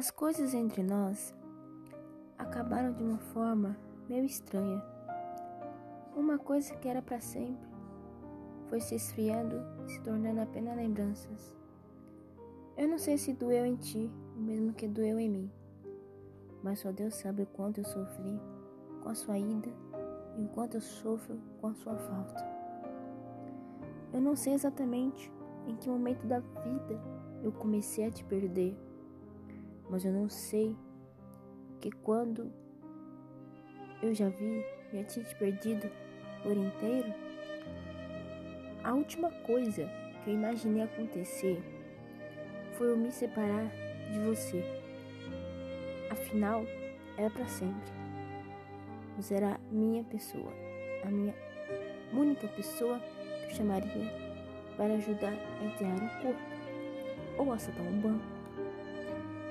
As coisas entre nós acabaram de uma forma meio estranha. Uma coisa que era para sempre foi se esfriando se tornando apenas lembranças. Eu não sei se doeu em ti, o mesmo que doeu em mim, mas só Deus sabe o quanto eu sofri com a sua ida e o quanto eu sofro com a sua falta. Eu não sei exatamente em que momento da vida eu comecei a te perder, mas eu não sei que quando eu já vi, já tinha te perdido por inteiro, a última coisa que eu imaginei acontecer foi eu me separar de você. Afinal, era para sempre. Você era minha pessoa, a minha única pessoa que eu chamaria para ajudar a enterrar um corpo ou assaltar um banco.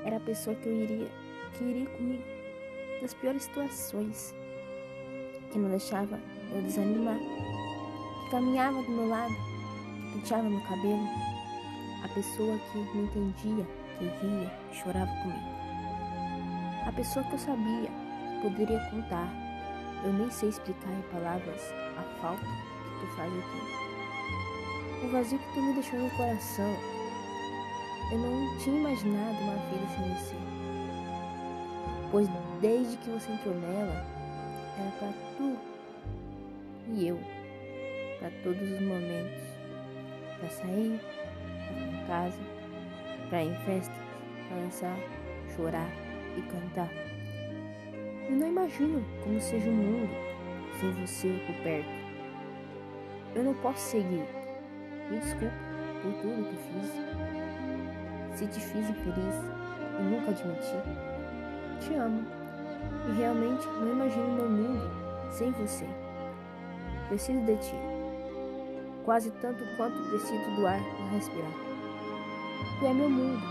Era a pessoa que eu iria, que iria comigo das piores situações, que não deixava eu desanimar, que caminhava do meu lado, que penteava meu cabelo, a pessoa que me entendia, que ria, que chorava comigo. A pessoa que eu sabia que poderia contar. Eu nem sei explicar em palavras a falta que tu faz aqui. O vazio que tu me deixou no coração. Eu não tinha imaginado uma vida sem você. Pois desde que você entrou nela, era para tu e eu, para todos os momentos, para sair, para em casa, para ir em festas, dançar, chorar e cantar. Eu não imagino como seja o mundo sem você por perto. Eu não posso seguir. Me desculpa por tudo que fiz. Se te fiz infeliz e nunca admiti, te amo. E realmente não imagino meu mundo sem você. Preciso de ti, quase tanto quanto preciso do ar para respirar. Tu é meu mundo.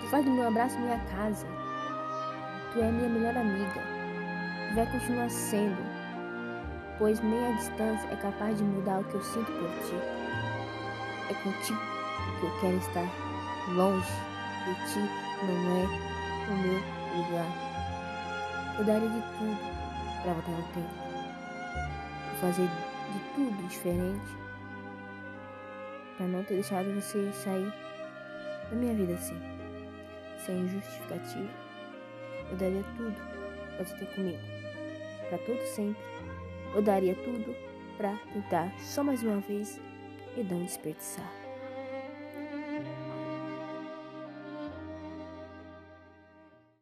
Tu faz do meu abraço minha casa. Tu é minha melhor amiga. E vai continuar sendo, pois nem a distância é capaz de mudar o que eu sinto por ti. É contigo que eu quero estar longe de ti não é o meu lugar. Eu daria de tudo para voltar no tempo fazer de tudo diferente para não ter deixado você sair da minha vida assim, sem justificativa. Eu daria tudo para você ter comigo, para todo sempre. Eu daria tudo para tentar só mais uma vez e não desperdiçar.